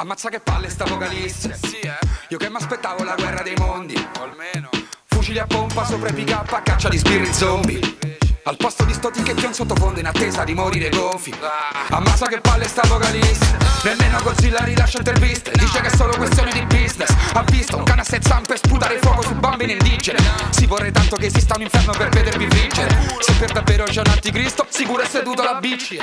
Ammazza che palle sta vocalista. Sì, eh? Io che mi aspettavo la guerra dei mondi. O almeno. Fucili a pompa sopra i pick up a caccia di spirit zombie. Al posto di sto ticchetti un sottofondo in attesa di morire gonfi. Ammazza che palle sta vocalista. Nemmeno Godzilla rilascia interviste. Dice che è solo questione di business. Ha visto un cane a sei zampe sputare fuoco su bambini indigene Si vorrei tanto che esista un inferno per vedervi vincere. Se per davvero c'è un anticristo Sicuro è seduto alla bici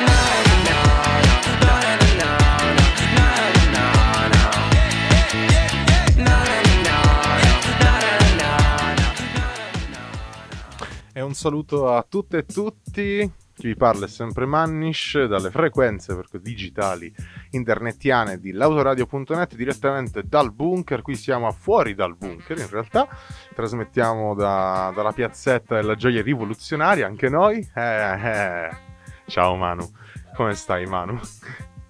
E un saluto a tutte e tutti. Chi vi parla è sempre Mannish dalle frequenze digitali internetiane di lautoradio.net direttamente dal bunker. Qui siamo fuori dal bunker in realtà. Trasmettiamo da- dalla piazzetta della gioia rivoluzionaria anche noi. Eh, eh. Ciao Manu, come stai Manu?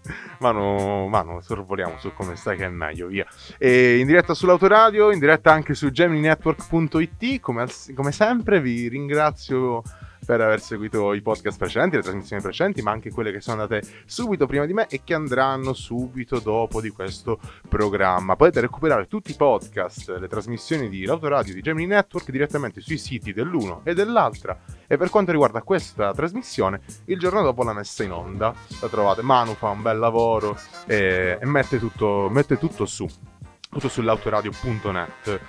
Manu, Manu, sorvoliamo su come stai che è meglio, via. E in diretta sull'autoradio, in diretta anche su gemininetwork.it, come, come sempre vi ringrazio per aver seguito i podcast precedenti, le trasmissioni precedenti, ma anche quelle che sono andate subito prima di me e che andranno subito dopo di questo programma. Potete recuperare tutti i podcast, le trasmissioni di L'Autoradio di Gemini Network direttamente sui siti dell'uno e dell'altra. E per quanto riguarda questa trasmissione, il giorno dopo la messa in onda la trovate. Manu fa un bel lavoro e, e mette, tutto, mette tutto su, tutto sull'autoradio.net.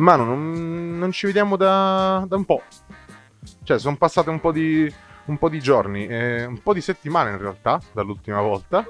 Manu, non, non ci vediamo da, da un po'. Cioè, sono passate un po' di, un po' di giorni, eh, un po' di settimane in realtà, dall'ultima volta.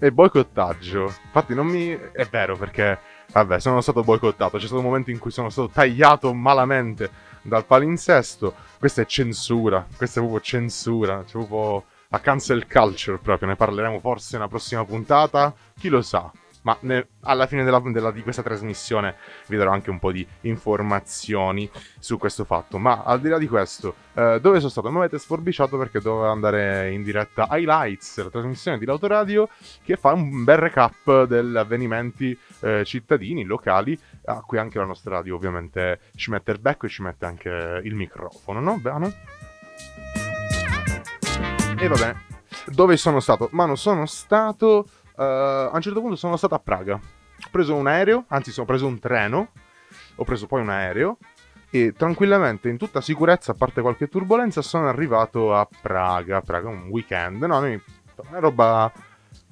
E boicottaggio. Infatti non mi... È vero perché, vabbè, sono stato boicottato. C'è stato un momento in cui sono stato tagliato malamente dal palinsesto. Questa è censura. Questa è proprio censura. C'è proprio la cancel culture proprio. Ne parleremo forse nella prossima puntata. Chi lo sa. Ma ne- alla fine della- della- di questa trasmissione vi darò anche un po' di informazioni su questo fatto. Ma al di là di questo, eh, dove sono stato? Mi avete sforbiciato perché dovevo andare in diretta Highlights, la trasmissione di L'Autoradio, che fa un bel recap degli avvenimenti eh, cittadini, locali, a cui anche la nostra radio ovviamente ci mette il becco e ci mette anche il microfono, no? Bene? E va bene. Dove sono stato? Ma non sono stato... eh, a un certo punto sono stato a Praga. Ho preso un aereo, anzi sono preso un treno, ho preso poi un aereo e tranquillamente, in tutta sicurezza, a parte qualche turbolenza, sono arrivato a Praga. Praga, un weekend. No, noi- una roba,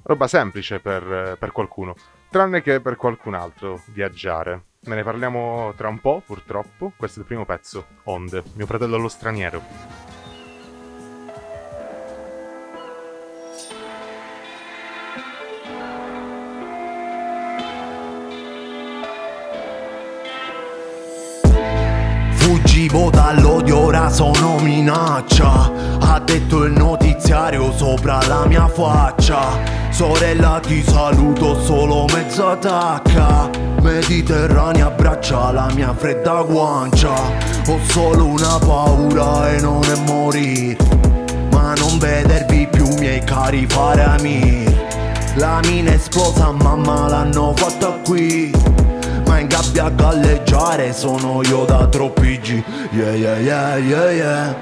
roba semplice per, per qualcuno, tranne che per qualcun altro viaggiare. Ne parliamo tra un po', purtroppo. Questo è il primo pezzo, Onde, mio fratello allo straniero. Fuggivo dall'odio, ora sono minaccia. Ha detto il notiziario sopra la mia faccia. Sorella ti saluto solo mezza tacca. Mediterranea abbraccia la mia fredda guancia. Ho solo una paura e non è morire. Ma non vedervi più miei cari fare amir. La mina esplosa, mamma l'hanno fatta qui. Ma in gabbia a galleggiare sono io da troppi G Yeah yeah yeah yeah yeah.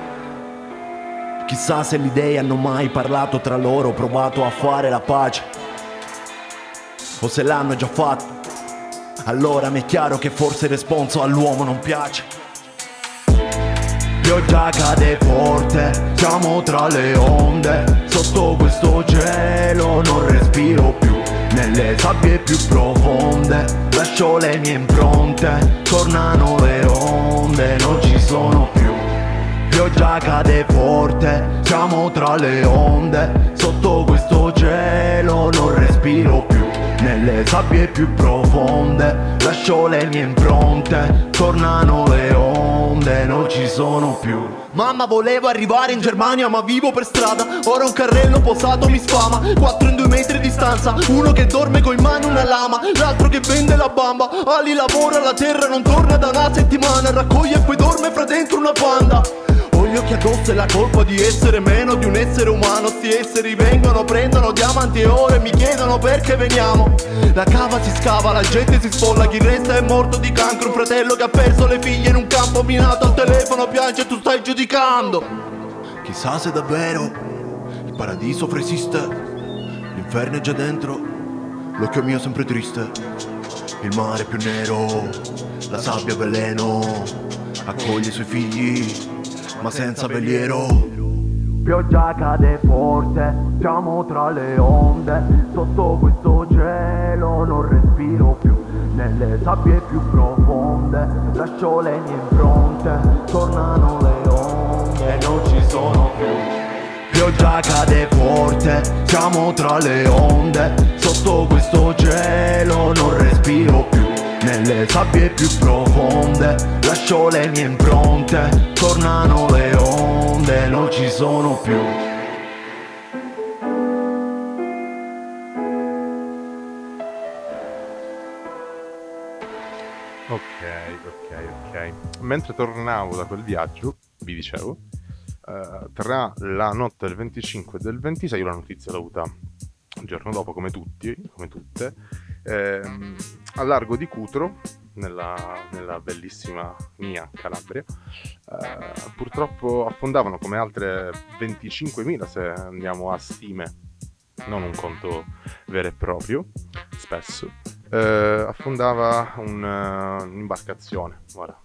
Chissà se le idee hanno mai parlato tra loro Provato a fare la pace. O se l'hanno già fatto. Allora mi è chiaro che forse il responso all'uomo non piace. Pioggia cade forte, siamo tra le onde. Sotto questo cielo non respiro più Nelle sabbie più profonde Lascio le mie impronte Tornano le onde, non ci sono più. Pioggia cade forte, siamo tra le onde Sotto questo cielo non respiro più Nelle sabbie più profonde Lascio le mie impronte Tornano le onde, non ci sono più. Mamma volevo arrivare in Germania ma vivo per strada. Ora un carrello posato mi sfama Quattro in due metri di distanza Uno che dorme con in mano una lama L'altro che vende la bamba. Ali lavora la terra non torna da una settimana Raccoglie e poi dorme fra dentro una panda Ho gli occhi addosso e la colpa di essere meno di un essere umano. Sti esseri vengono, prendono diamanti e ore Mi chiedono perché veniamo. La cava si scava, la gente si sfolla Chi resta è morto di cancro. Un fratello che ha perso le figlie in un campo minato Al telefono piange e tu stai giudicando. Chissà se davvero il paradiso fra esiste, l'inferno è già dentro, l'occhio mio sempre triste, il mare più nero, la sabbia veleno, accoglie i suoi figli, ma senza veliero. Pioggia cade forte, siamo tra le onde, sotto questo cielo non respiro più, nelle sabbie più profonde, lascio le mie impronte, tornano le onde, non ci sono più. Pioggia cade forte, siamo tra le onde, sotto questo cielo non respiro più, nelle sabbie più profonde, lascio le mie impronte, tornano le onde, non ci sono più. Ok, ok, ok. Mentre tornavo da quel viaggio, vi dicevo, eh, tra la notte del 25 e del 26, io la notizia l'ho avuta il giorno dopo, come tutti, come tutte, ehm, a largo di Cutro, nella, nella bellissima mia Calabria, eh, purtroppo affondavano come altre 25.000 se andiamo a stime, non un conto vero e proprio, spesso, eh, affondava un, eh, un'imbarcazione. Ora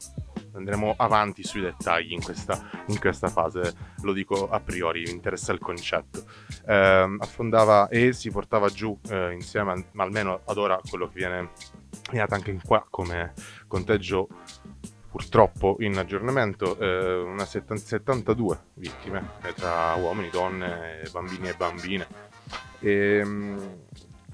andremo avanti sui dettagli in questa, in questa fase, lo dico a priori, mi interessa il concetto. Eh, affondava e si portava giù eh, insieme, ma almeno ad ora quello che viene dato anche in qua come conteggio purtroppo in aggiornamento eh, una 70, 72 vittime eh, tra uomini, donne, bambini e bambine. E, mh,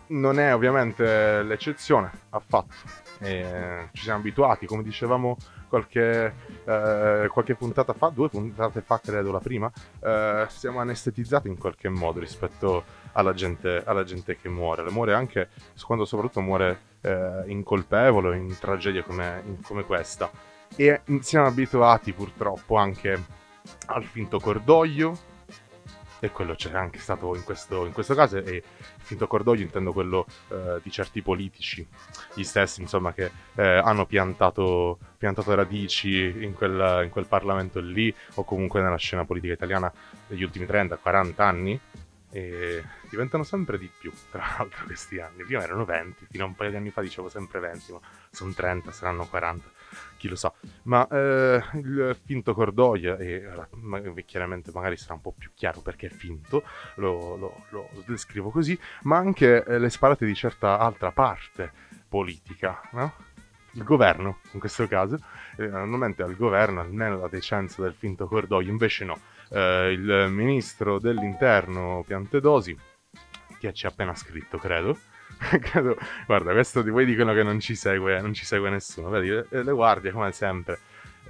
non è ovviamente l'eccezione affatto. E ci siamo abituati, come dicevamo qualche, eh, qualche, puntata fa, due puntate fa credo la prima, eh, siamo anestetizzati in qualche modo rispetto alla gente, alla gente che muore. Muore anche quando soprattutto muore eh, incolpevole, in tragedie come, in, come questa. E siamo abituati purtroppo anche al finto cordoglio, e quello c'è anche stato in questo, in questo caso e finto cordoglio intendo quello eh, di certi politici gli stessi insomma che eh, hanno piantato, piantato radici in quel, in quel, Parlamento lì o comunque nella scena politica italiana negli ultimi 30-40 anni e diventano sempre di più tra l'altro questi anni. Prima erano 20 fino a un paio di anni fa dicevo sempre 20 ma sono 30 saranno 40 chi lo sa. Ma eh, il finto cordoglio, e chiaramente magari sarà un po' più chiaro perché è finto, lo, lo, lo descrivo così, ma anche eh, le sparate di certa altra parte politica, no? Il governo, in questo caso, eh, normalmente al governo almeno la decenza del finto cordoglio, invece no. Eh, il ministro dell'interno Piantedosi, che ci ha appena scritto, credo, credo, guarda, questo di voi dicono che non ci segue, non ci segue nessuno. Vedi, le, le guardie, come sempre.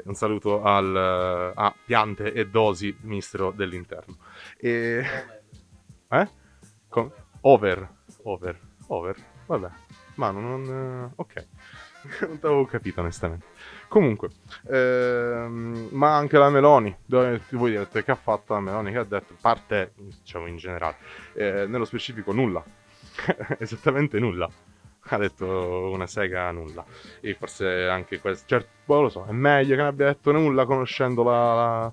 Un saluto al, a Piante e Dosi, ministro dell'interno. E... Eh? Com- over. Over. Over. Vabbè. Ma non... Ok. non t'avevo capito onestamente. Comunque, ehm, ma anche la Meloni, dove voi direte che ha fatto la Meloni, che ha detto, parte, diciamo in generale, eh, nello specifico nulla, esattamente nulla. Ha detto una sega nulla. E forse anche questo. Certo, boh, lo so, è meglio che non abbia detto nulla conoscendo la, la,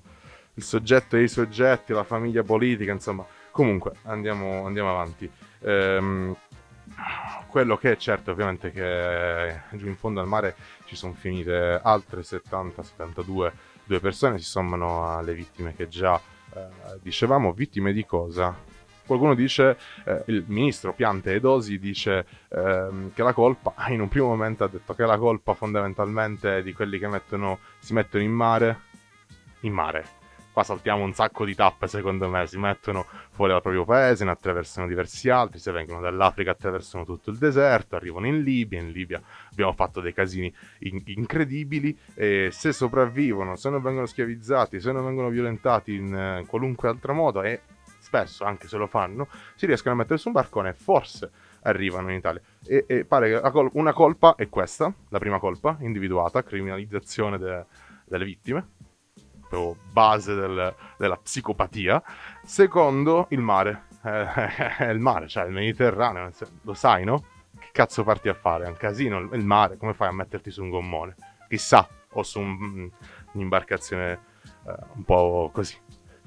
il soggetto e i soggetti, la famiglia politica, insomma. Comunque, andiamo, andiamo avanti. Ehm, quello che è certo ovviamente che giù in fondo al mare ci sono finite altre 70-72 due persone si sommano alle vittime che già eh, dicevamo vittime di cosa qualcuno dice, eh, il ministro Piante Edosi dice ehm, che la colpa, in un primo momento ha detto che la colpa fondamentalmente è di quelli che mettono, si mettono in mare, in mare, qua saltiamo un sacco di tappe secondo me, si mettono fuori dal proprio paese, ne attraversano diversi altri, se vengono dall'Africa attraversano tutto il deserto, arrivano in Libia, in Libia abbiamo fatto dei casini in- incredibili e se sopravvivono, se non vengono schiavizzati, se non vengono violentati in eh, qualunque altro modo e spesso, anche se lo fanno, si riescono a mettere su un barcone e forse arrivano in Italia. E, e pare che col- una colpa è questa, la prima colpa, individuata, criminalizzazione de- delle vittime, proprio base del, della psicopatia. Secondo, il mare. è il mare, cioè il Mediterraneo, lo sai, no? Che cazzo parti a fare? È un casino, il mare, come fai a metterti su un gommone? Chissà, o su un, un'imbarcazione uh, un po' così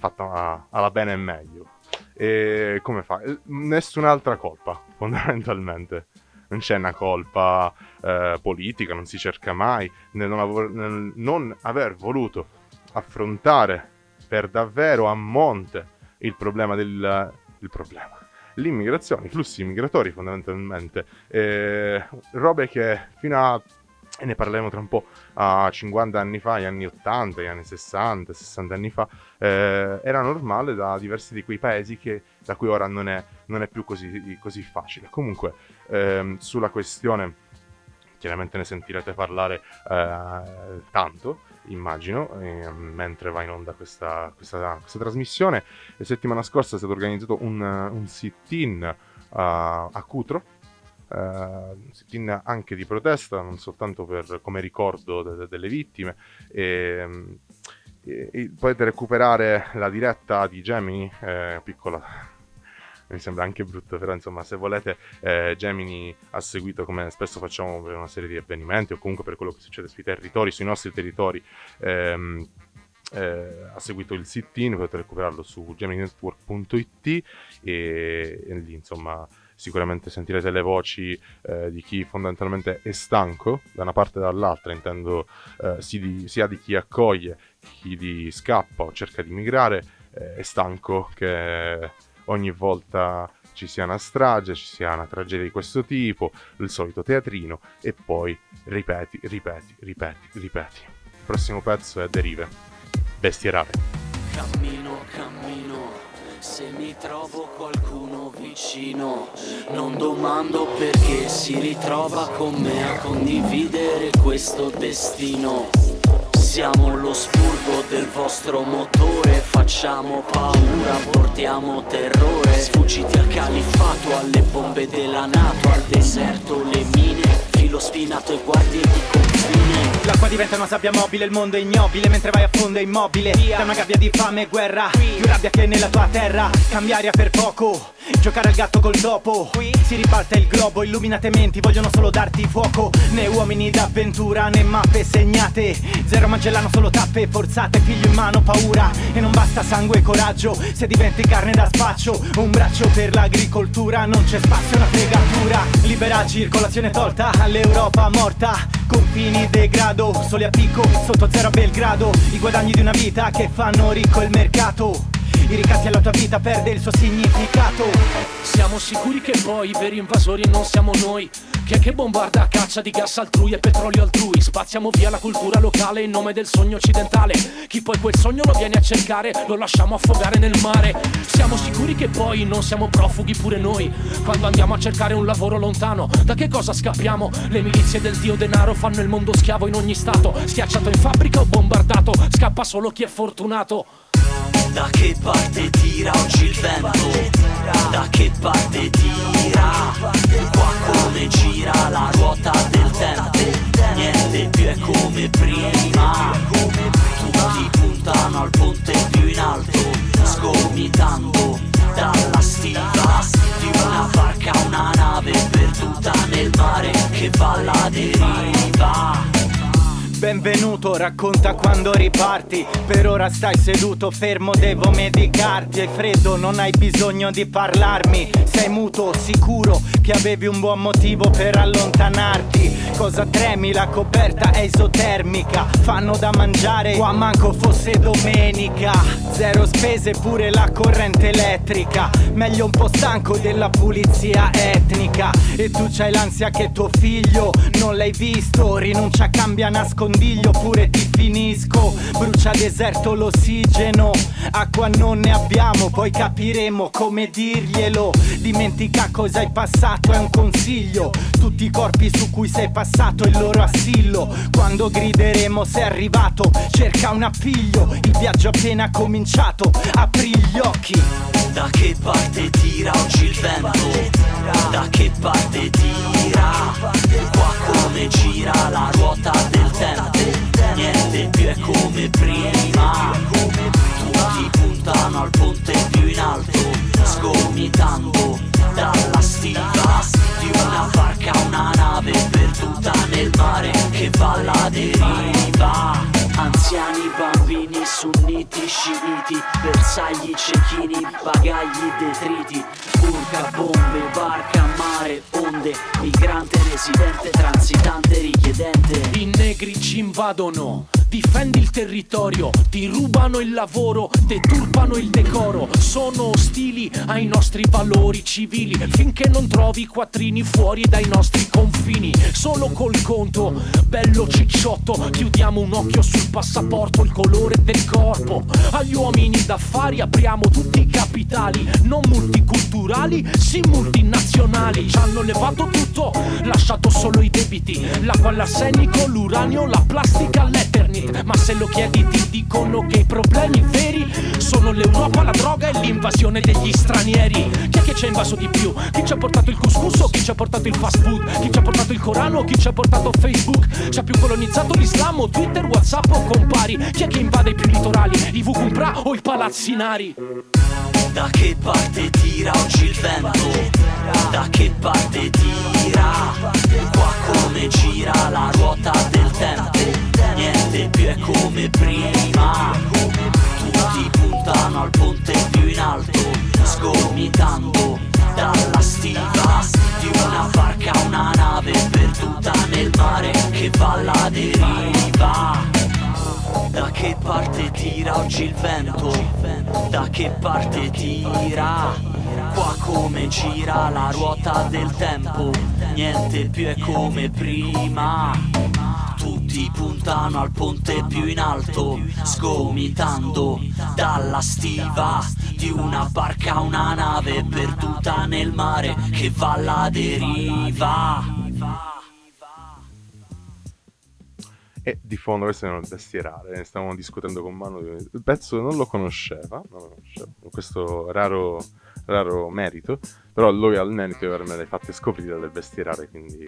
fatta alla bene e meglio. E come fa? Nessun'altra colpa, fondamentalmente. Non c'è una colpa eh, politica, non si cerca mai nel non, aver, nel non aver voluto affrontare per davvero a monte il problema del il problema l'immigrazione, i flussi migratori fondamentalmente, eh, robe che fino a e ne parleremo tra un po', a 50 anni fa, gli anni 80, gli anni 60, 60 anni fa, eh, era normale da diversi di quei paesi che, da cui ora non è, non è più così, così, facile. Comunque, ehm, sulla questione, chiaramente ne sentirete parlare eh, tanto, immagino, eh, mentre va in onda questa, questa, questa, trasmissione. La settimana scorsa è stato organizzato un, un sit-in a, a Cutro, un sit-in anche di protesta, non soltanto per, come ricordo de- de- delle vittime. E, e, e, potete recuperare la diretta di Gemini, eh, piccola mi sembra anche brutto, però insomma se volete eh, Gemini ha seguito come spesso facciamo per una serie di avvenimenti o comunque per quello che succede sui territori, sui nostri territori. Ehm, eh, ha seguito il sit-in, potete recuperarlo su gemininetwork.it e, e lì insomma sicuramente sentirete le voci eh, di chi fondamentalmente è stanco da una parte e dall'altra, intendo eh, sia di chi accoglie, chi di scappa o cerca di migrare, eh, è stanco che ogni volta ci sia una strage, ci sia una tragedia di questo tipo, il solito teatrino e poi ripeti, ripeti, ripeti, ripeti. Il prossimo pezzo è Derive, Bestie rare. Cammino, cammino, se mi trovo qualcuno vicino, non domando perché si ritrova con me a condividere questo destino. Siamo lo spurgo del vostro motore Facciamo paura, portiamo terrore Sfuggiti al califfato, alle bombe della Nato Al deserto, le mine, filo spinato e guardie di confine L'acqua diventa una sabbia mobile, il mondo è ignobile Mentre vai a fondo è immobile. Da una gabbia di fame e guerra Più rabbia che nella tua terra. Cambia aria per poco Giocare al gatto col topo. Si ribalta il globo, illuminate menti Vogliono solo darti fuoco. Né uomini d'avventura, né mappe segnate. Zero magellano, solo tappe forzate Figlio in mano, paura. E non basta sangue e coraggio Se diventi carne da spaccio. Un braccio per l'agricoltura Non c'è spazio, una fregatura. Libera circolazione tolta All'Europa morta. Confini degrado Soli a picco, sotto zero a Belgrado. I guadagni di una vita che fanno ricco il mercato i ricatti alla tua vita perde il suo significato. Siamo sicuri che poi i veri invasori non siamo noi. Chi è che bombarda a caccia di gas altrui e petrolio altrui. Spaziamo via la cultura locale in nome del sogno occidentale. Chi poi quel sogno lo viene a cercare lo lasciamo affogare nel mare. Siamo sicuri che poi non siamo profughi pure noi. Quando andiamo a cercare un lavoro lontano Da che cosa scappiamo? Le milizie del dio denaro fanno il mondo schiavo in ogni stato. Schiacciato in fabbrica o bombardato Scappa solo chi è fortunato da che parte tira oggi il vento? Da che parte tira? Qua come gira la ruota del tempo? Niente più è come prima Tutti puntano al ponte più in alto Sgomitando dalla stiva Di una barca una nave perduta nel mare Che va alla deriva Benvenuto, racconta quando riparti. Per ora stai seduto, fermo, devo medicarti. Hai freddo, non hai bisogno di parlarmi. Sei muto, sicuro che avevi un buon motivo per allontanarti. Cosa tremi, la coperta è isotermica Fanno da mangiare, qua manco fosse domenica. Zero spese, pure la corrente elettrica. Meglio un po' stanco della pulizia etnica. E tu c'hai l'ansia che tuo figlio non l'hai visto. Rinuncia, cambia, nascondiglio nascondiglio oppure ti finisco. Brucia deserto l'ossigeno Acqua non ne abbiamo Poi capiremo come dirglielo. Dimentica cosa hai passato è un consiglio. Tutti i corpi su cui sei passato il loro assillo. Quando grideremo sei arrivato Cerca un appiglio. Il viaggio appena cominciato Apri gli occhi. Da che parte tira oggi il vento? Da che parte tira? Qua come gira la ruota del tempo Niente più è come prima. Tutti puntano al ponte più in alto Sgomitando dalla stiva Di una barca una nave perduta nel mare Che va alla deriva Anziani, bambini, sunniti, sciiti, bersagli, cecchini, bagagli, detriti, burca, bombe, barca, mare, onde, migrante, residente, transitante, richiedente. I negri ci invadono, difendi il territorio, ti rubano il lavoro, deturpano il decoro, sono ostili ai nostri valori civili, finché non trovi i quattrini fuori dai nostri confini, solo col conto, bello cicciotto, chiudiamo un occhio sul passaporto, il colore del corpo, agli uomini d'affari apriamo tutti i capitali, non multiculturali, sì multinazionali, ci hanno levato tutto, lasciato solo i debiti, l'acqua all'arsenico, l'uranio, la plastica, l'eternit, ma se lo chiedi ti dicono che i problemi veri sono l'Europa, la droga e l'invasione degli stranieri. Chi è che ci ha invaso di più? Chi ci ha portato il couscous o chi ci ha portato il fast food? Chi ci ha portato il Corano o chi ci ha portato Facebook? Ci ha più colonizzato l'Islam o Twitter, Whatsapp o compari? Chi è che invade i più litorali? I Vucumpra o i palazzinari? Da che parte tira oggi il vento? Da che parte tira? Qua come gira la ruota del tempo? Niente più è come prima Tutti puntano al ponte più in alto Sgomitando dalla stiva Di una barca una nave perduta nel mare Che va alla deriva da che parte tira oggi il vento? Da che parte tira? Qua come gira la ruota del tempo? Niente più è come prima. Tutti puntano al ponte più in alto, sgomitando dalla stiva di una barca una nave perduta nel mare che va alla deriva. E di fondo questo è il bestierare, ne stavamo discutendo con Manu, il pezzo non lo conosceva, non lo conosceva questo raro, raro merito, però lui ha il merito di avermele fatte scoprire del bestierare, quindi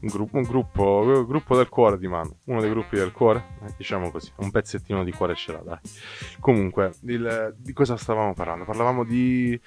un, gruppo, un gruppo, gruppo del cuore di Manu, uno dei gruppi del cuore, eh, diciamo così, un pezzettino di cuore ce l'ha, dai. Comunque, il, di cosa stavamo parlando? Parlavamo di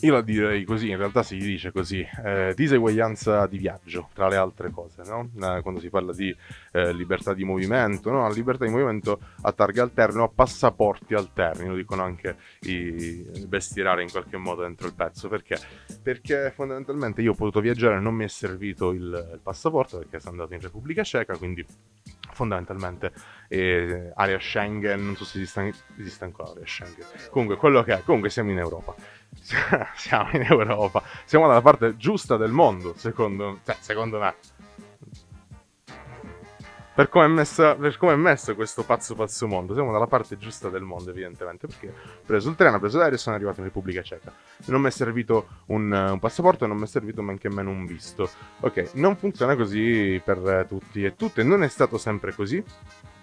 io la direi così, in realtà si dice così, eh, diseguaglianza di viaggio, tra le altre cose, no? eh, quando si parla di eh, libertà di movimento, no? libertà di movimento a targhe alterne o a passaporti alterni, lo dicono anche i bestierare in qualche modo dentro il pezzo, perché? Perché fondamentalmente io ho potuto viaggiare, non mi è servito il, il passaporto perché sono andato in Repubblica Ceca, quindi fondamentalmente eh, area Schengen, non so se esiste, esiste ancora area Schengen, comunque quello che è, comunque siamo in Europa. siamo in Europa, siamo dalla parte giusta del mondo, secondo, cioè, secondo me. Per come, messa, per come, è messo questo pazzo pazzo mondo, siamo dalla parte giusta del mondo, evidentemente. Perché ho preso il treno, ho preso l'aereo e sono arrivato in Repubblica Ceca. Non mi è servito un, un passaporto, non mi è servito neanche meno un visto. Ok, non funziona così per tutti e tutte. Non è stato sempre così.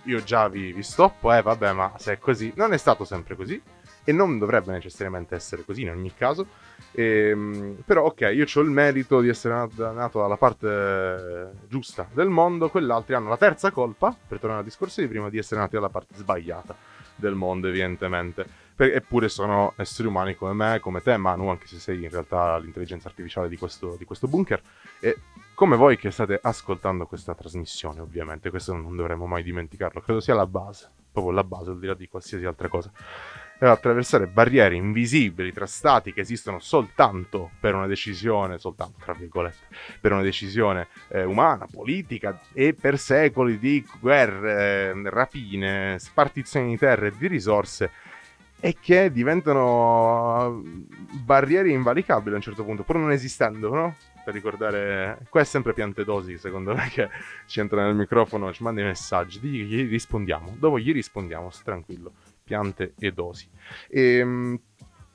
Io già vi, vi stoppo, eh, vabbè, ma se è così, non è stato sempre così e non dovrebbe necessariamente essere così in ogni caso. E, ehm, però ok, io ho il merito di essere nato, dalla parte giusta del mondo, quell'altri hanno la terza colpa, per tornare al discorso di prima, di essere nati dalla parte sbagliata del mondo evidentemente. Eppure sono esseri umani come me, come te, Manu, anche se sei in realtà l'intelligenza artificiale di questo, di questo bunker. E come voi che state ascoltando questa trasmissione, ovviamente, questo non dovremmo mai dimenticarlo, credo sia la base, proprio la base, al di là di qualsiasi altra cosa attraversare barriere invisibili tra stati che esistono soltanto per una decisione, soltanto tra virgolette, per una decisione eh, umana, politica e per secoli di guerre, eh, rapine, spartizioni di terre e di risorse e che diventano barriere invalicabili a un certo punto, pur non esistendo, no? Per ricordare, qua è sempre Piantedosi, secondo me, che ci entra nel microfono, ci manda i messaggi, gli rispondiamo, dopo gli rispondiamo, tranquillo piante e dosi. E, ehm,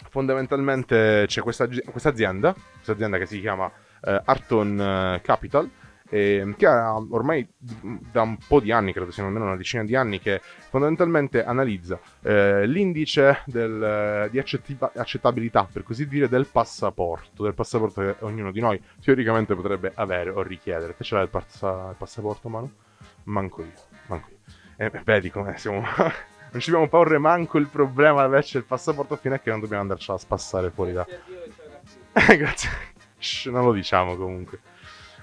fondamentalmente c'è questa, azienda, questa azienda che si chiama eh, Arton eh, Capital, eh, che ha ormai da un po' di anni, credo siano almeno una decina di anni, che fondamentalmente analizza eh, l'indice del, di accettiva- accettabilità, per così dire, del passaporto, del passaporto che ognuno di noi teoricamente potrebbe avere o richiedere. Te ce l'hai il, passa- il passaporto, Manu? Manco io, manco io. Eh, vedi come siamo non ci dobbiamo porre manco il problema di averci il passaporto fino a che non dobbiamo andarcela a spassare fuori da... Eh, grazie. Shh, non lo diciamo comunque.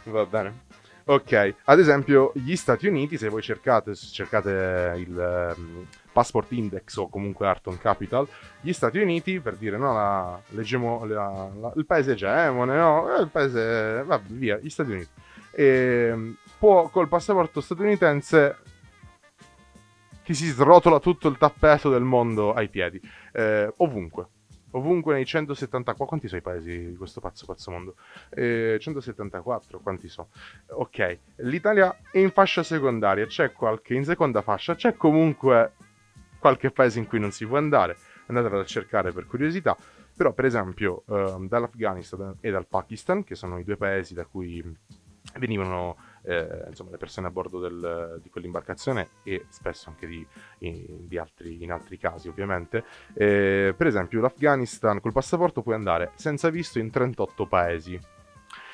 Va bene. Ok, ad esempio gli Stati Uniti, se voi cercate, cercate il um, Passport Index o comunque Arton Capital, gli Stati Uniti, per dire, no, la, leggemo la, la, il paese egemone, no, eh, il paese, va via, gli Stati Uniti. E, ehm, può col passaporto statunitense ti si srotola tutto il tappeto del mondo ai piedi, eh, ovunque. Ovunque nei 174 quanti sono i paesi di questo pazzo pazzo mondo? Eh, 174 quanti sono? Ok l'Italia è in fascia secondaria c'è qualche in seconda fascia c'è comunque qualche paese in cui non si può andare. Andatelo a cercare per curiosità. Però per esempio eh, dall'Afghanistan e dal Pakistan che sono i due paesi da cui venivano eh, insomma, le persone a bordo del, di quell'imbarcazione e spesso anche di, in, di altri, in altri casi ovviamente. Eh, per esempio l'Afghanistan col passaporto puoi andare senza visto in 38 paesi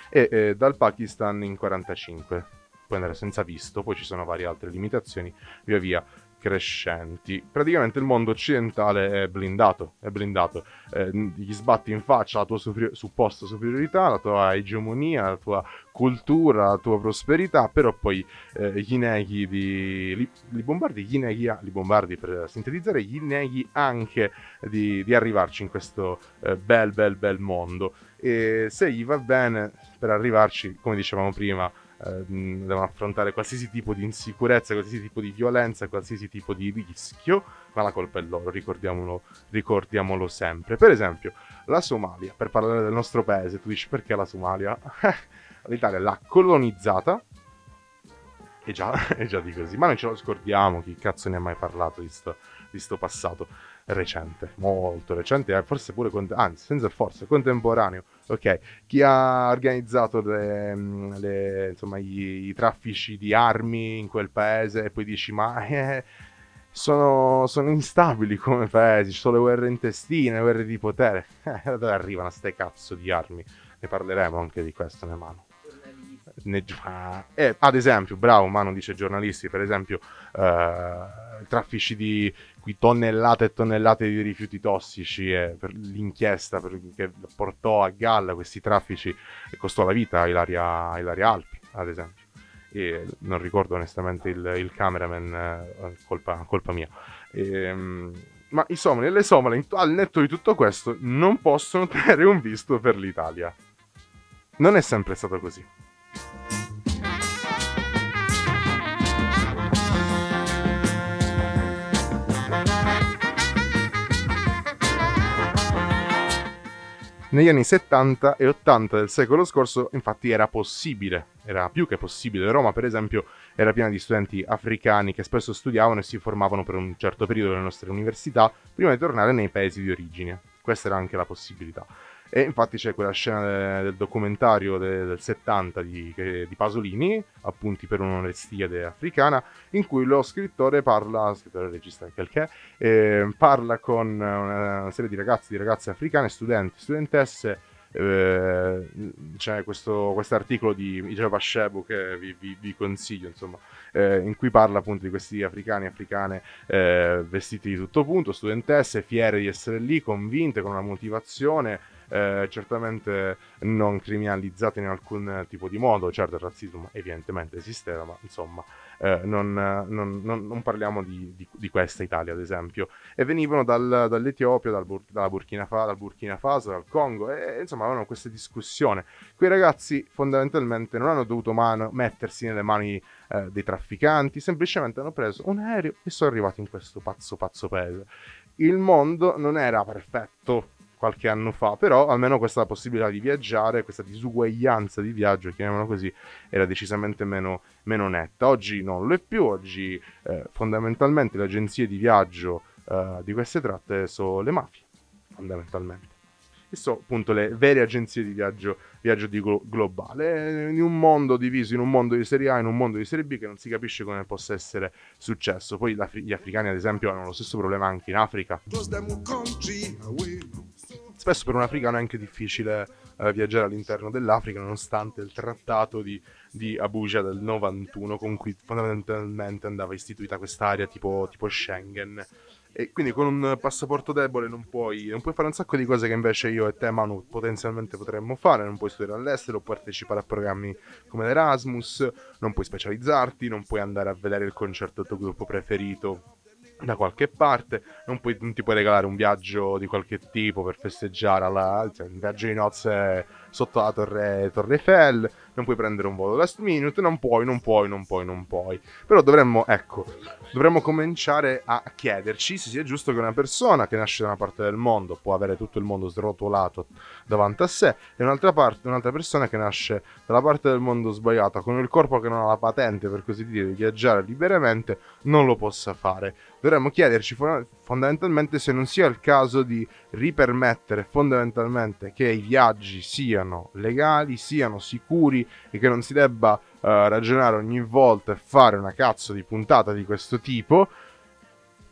e eh, dal Pakistan in 45 puoi andare senza visto, poi ci sono varie altre limitazioni via via crescenti. Praticamente il mondo occidentale è blindato, è blindato. Eh, gli sbatti in faccia la tua superi- supposta superiorità, la tua egemonia, la tua cultura, la tua prosperità, però poi eh, gli neghi di... Li, li bombardi, gli neghi, li bombardi per sintetizzare, gli neghi anche di, di arrivarci in questo eh, bel bel bel mondo. E se gli va bene per arrivarci, come dicevamo prima, eh, devono affrontare qualsiasi tipo di insicurezza, qualsiasi tipo di violenza, qualsiasi tipo di rischio, ma la colpa è loro, ricordiamolo, ricordiamolo sempre. Per esempio, la Somalia, per parlare del nostro paese, tu dici perché la Somalia? L'Italia l'ha colonizzata, e già, è già di così, ma non ce lo scordiamo, chi cazzo ne ha mai parlato di sto, di sto passato recente, molto recente, eh, forse pure, anzi, senza forza, contemporaneo. Ok, chi ha organizzato le, mm, le, insomma, i, i, traffici di armi in quel paese e poi dici, ma eh, sono, sono, instabili come paesi, ci sono le guerre intestine, le guerre di potere. Eh, da dove arrivano ste cazzo di armi? Ne parleremo anche di questo, ne mano ne, eh, ad esempio, bravo, ma non dice giornalisti, per esempio, eh, traffici di qui, tonnellate e tonnellate di rifiuti tossici e per l'inchiesta per, che portò a galla questi traffici e costò la vita a Ilaria, Ilaria Alpi, ad esempio. E non ricordo onestamente il, il cameraman, eh, colpa, colpa, mia. E, ehm, ma i le somale, al netto di tutto questo, non possono tenere un visto per l'Italia. Non è sempre stato così. Negli anni 70 e 80 del secolo scorso, infatti, era possibile, era più che possibile. Roma, per esempio, era piena di studenti africani che spesso studiavano e si formavano per un certo periodo nelle nostre università prima di tornare nei paesi di origine. Questa era anche la possibilità. E infatti c'è quella scena del documentario del 70 di, di Pasolini, appunti per un'Onestiade africana, in cui lo scrittore parla, scrittore regista anche il che, eh, parla con una serie di ragazzi, di ragazze africane, studenti, studentesse, eh, c'è questo articolo di Ijaba Shebu che vi, vi, vi consiglio, insomma, eh, in cui parla appunto di questi africani e africane eh, vestiti di tutto punto, studentesse, fiere di essere lì, convinte, con una motivazione eh, certamente non criminalizzate in alcun tipo di modo, certo il razzismo evidentemente esisteva, ma insomma eh, non, non, non, non, parliamo di, di, di, questa Italia ad esempio, e venivano dal, dall'Etiopia, dal, dalla Burkina Faso, dal Burkina Faso, dal Congo, e insomma avevano questa discussione. Quei ragazzi fondamentalmente non hanno dovuto mano, mettersi nelle mani eh, dei trafficanti, semplicemente hanno preso un aereo e sono arrivati in questo pazzo pazzo paese. Il mondo non era perfetto qualche anno fa, però almeno questa possibilità di viaggiare, questa disuguaglianza di viaggio, chiamiamola così, era decisamente meno, meno netta. Oggi non lo è più, oggi eh, fondamentalmente le agenzie di viaggio eh, di queste tratte sono le mafie, fondamentalmente. E sono appunto le vere agenzie di viaggio, viaggio di glo- globale, in un mondo diviso in un mondo di serie A e in un mondo di serie B che non si capisce come possa essere successo. Poi gli africani ad esempio hanno lo stesso problema anche in Africa spesso per un africano è anche difficile eh, viaggiare all'interno dell'Africa, nonostante il trattato di, di, Abuja del 91, con cui fondamentalmente andava istituita quest'area tipo, tipo Schengen. E quindi con un passaporto debole non puoi, non puoi fare un sacco di cose che invece io e te, Manu, potenzialmente potremmo fare. Non puoi studiare all'estero, partecipare a programmi come l'Erasmus, non puoi specializzarti, non puoi andare a vedere il concerto del tuo gruppo preferito da qualche parte, non, puoi, non, ti puoi regalare un viaggio di qualche tipo per festeggiare alla, cioè, un viaggio di nozze sotto la torre, torre Eiffel, non puoi prendere un volo last minute, non puoi, non puoi, non puoi, non puoi. Però dovremmo, ecco, dovremmo cominciare a chiederci se sia giusto che una persona che nasce da una parte del mondo può avere tutto il mondo srotolato davanti a sé e un'altra, parte, un'altra persona che nasce dalla parte del mondo sbagliata con il corpo che non ha la patente, per così dire, di viaggiare liberamente, non lo possa fare. Dovremmo chiederci fondamentalmente se non sia il caso di ripermettere fondamentalmente che i viaggi siano legali, siano sicuri e che non si debba uh, ragionare ogni volta e fare una cazzo di puntata di questo tipo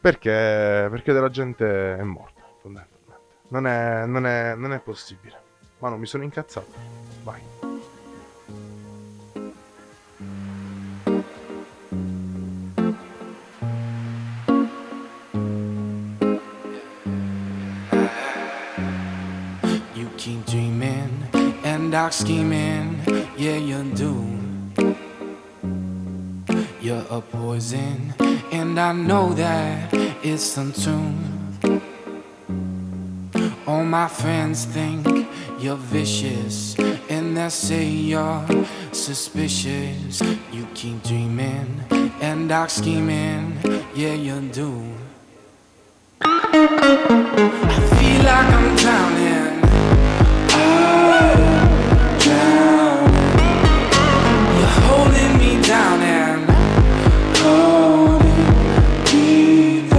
perché, perché della gente è morta fondamentalmente. Non è, non è, non è possibile. Ma non mi sono incazzato. Vai. Dark scheming, yeah, you do. You're a poison, and I know that it's untrue. All my friends think you're vicious, and they say you're suspicious. You keep dreaming and dark scheming, yeah, you do. I feel like I'm drowning. Down and holding me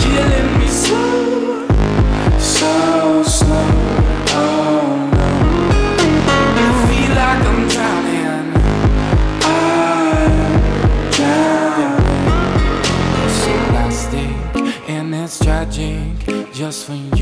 killing me slow, so slow. Oh no, I feel like I'm drowning. I'm drowning. And it's tragic just for you.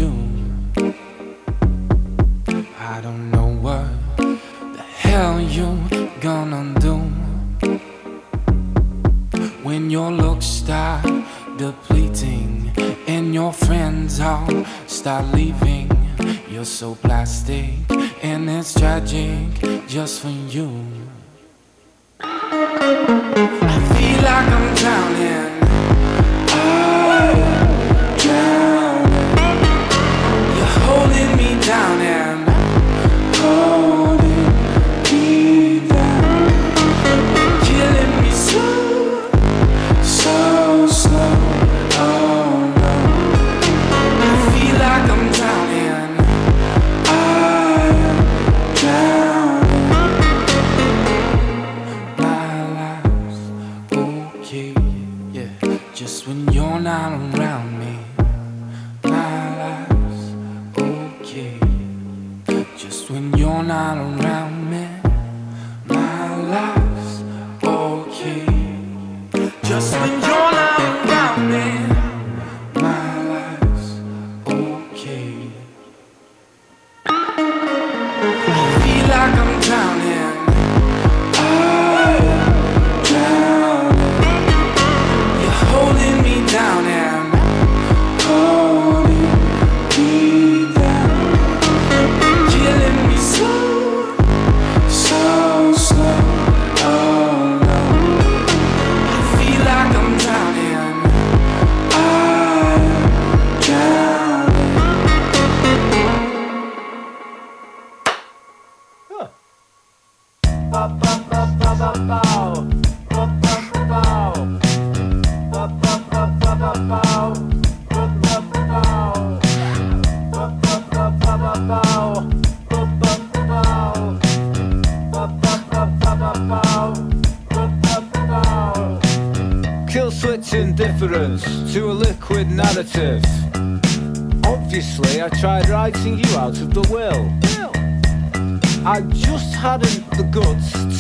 Kill switch indifference to a liquid narrative. Obviously, I tried writing you out of the will. I just hadn't the guts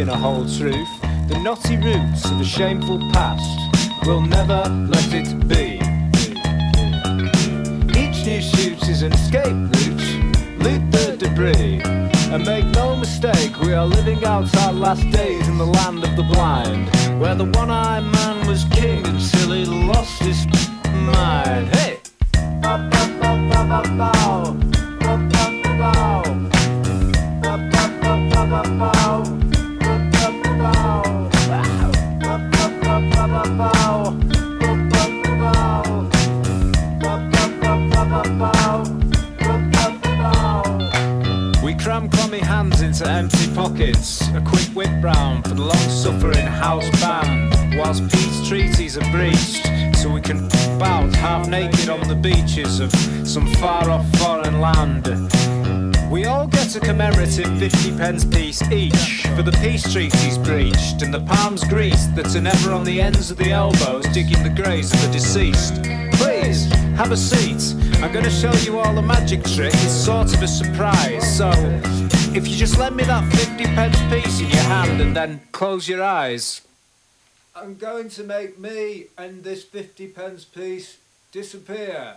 in a whole truth. The knotty roots of a shameful past will never let it be. Each new shoot is an escape route loot the debris. And make no mistake, we are living out our last days in the land of the blind, where the one-eyed man was king until he lost his mind. Hey! Bow, bow, bow, commemorative 50 pence piece each for the peace treaties breached and the palms greased that are never on the ends of the elbows digging the graves of the deceased. Please, have a seat. I'm gonna show you all a magic trick. It's sort of a surprise. So, if you just lend me that 50 pence piece in your hand and then close your eyes. I'm going to make me and this 50 pence piece disappear.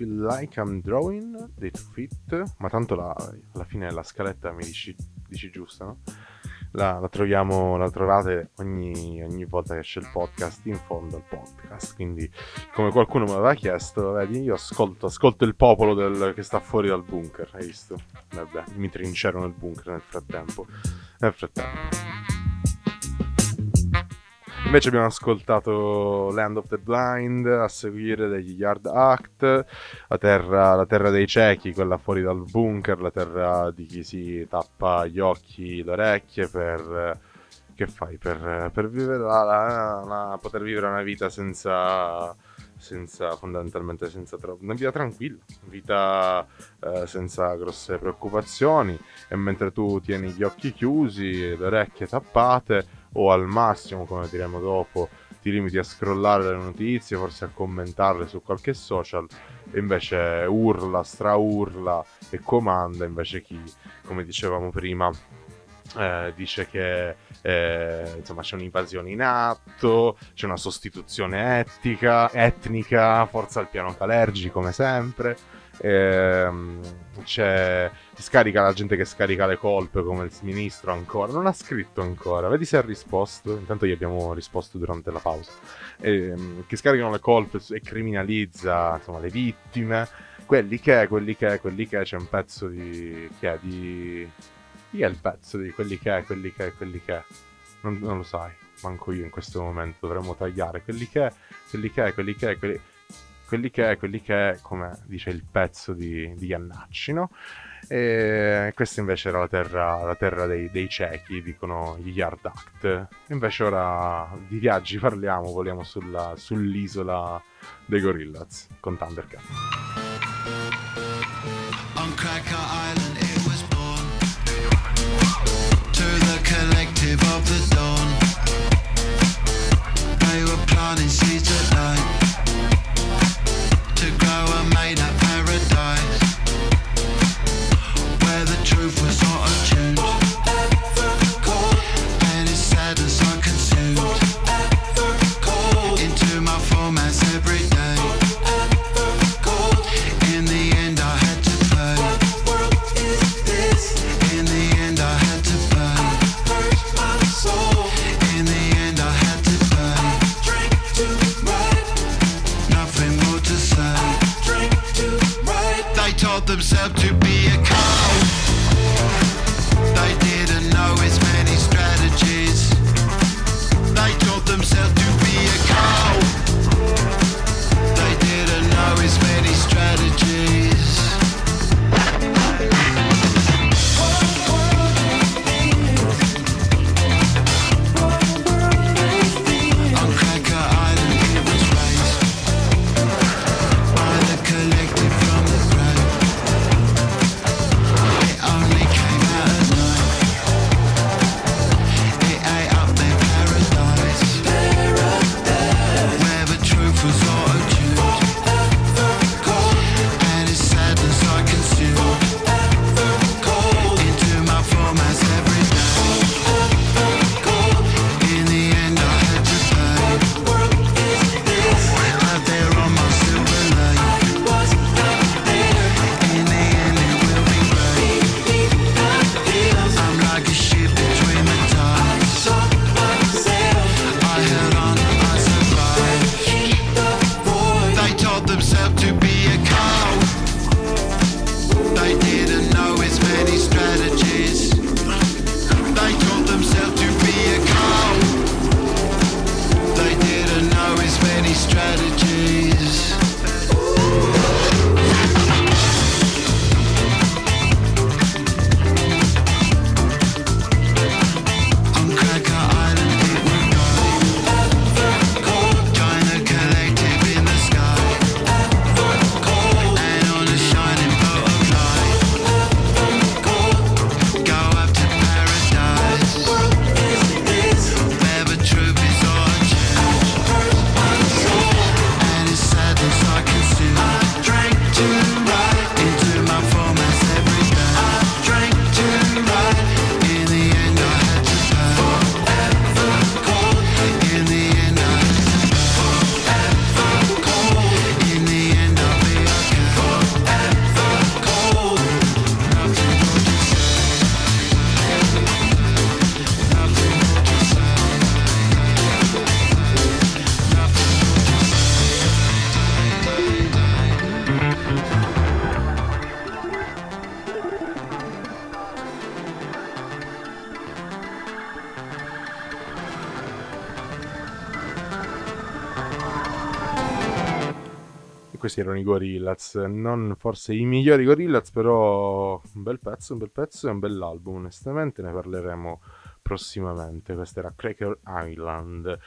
feel like I'm drawing dei Two Fit, ma tanto la- alla fine la scaletta mi dici, dici giusta, no? La, la troviamo, la trovate ogni, ogni volta che c'è il podcast in fondo al podcast. Quindi, come qualcuno mi aveva chiesto, vedi, io ascolto, ascolto il popolo del- che sta fuori dal bunker. Hai visto? Vabbè, mi trincero nel bunker nel frattempo. Nel frattempo. Invece abbiamo ascoltato Land of the Blind, a seguire degli Yard Act, la terra, la terra dei ciechi, quella fuori dal bunker, la terra di chi si tappa gli occhi, le orecchie per... Che fai? Per, per vivere la, la- la- poter vivere una vita senza, senza fondamentalmente senza tro- una vita tranquilla, vita eh, senza grosse preoccupazioni e mentre tu tieni gli occhi chiusi, le orecchie tappate o al massimo, come diremo dopo, ti limiti a scrollare le notizie, forse a commentarle su qualche social e invece urla, straurla e comanda invece chi, come dicevamo prima, eh, dice che eh, insomma c'è un'invasione in atto, c'è una sostituzione etica, etnica, forza al piano Calergi come sempre. Ehm, c'è si scarica la gente che scarica le colpe come il ministro ancora. Non ha scritto ancora. Vedi se ha risposto? Intanto gli abbiamo risposto durante la pausa. Ehm, che scaricano le colpe e criminalizza insomma le vittime. Quelli che quelli che quelli che c'è un pezzo di chi è? Di chi è il pezzo di quelli che è, quelli che è, quelli che? È? Non, non lo sai, manco io in questo momento. Dovremmo tagliare. Quelli che è, quelli che è, quelli che è, quelli, quelli che è, quelli che è, come dice il pezzo di, di Iannacci, no? E questa invece era la terra, la terra dei, dei ciechi, dicono gli Yard Act. Invece ora di viaggi parliamo, voliamo sulla- sull'isola dei Gorillaz con Thundercat. On Cracker Island it was born To the collective of the dawn They were planting seeds at night questi erano i Gorillaz, non forse i migliori Gorillaz, però un bel pezzo, un bel pezzo e un bell'album, onestamente ne parleremo prossimamente. Questo era Cracker Island.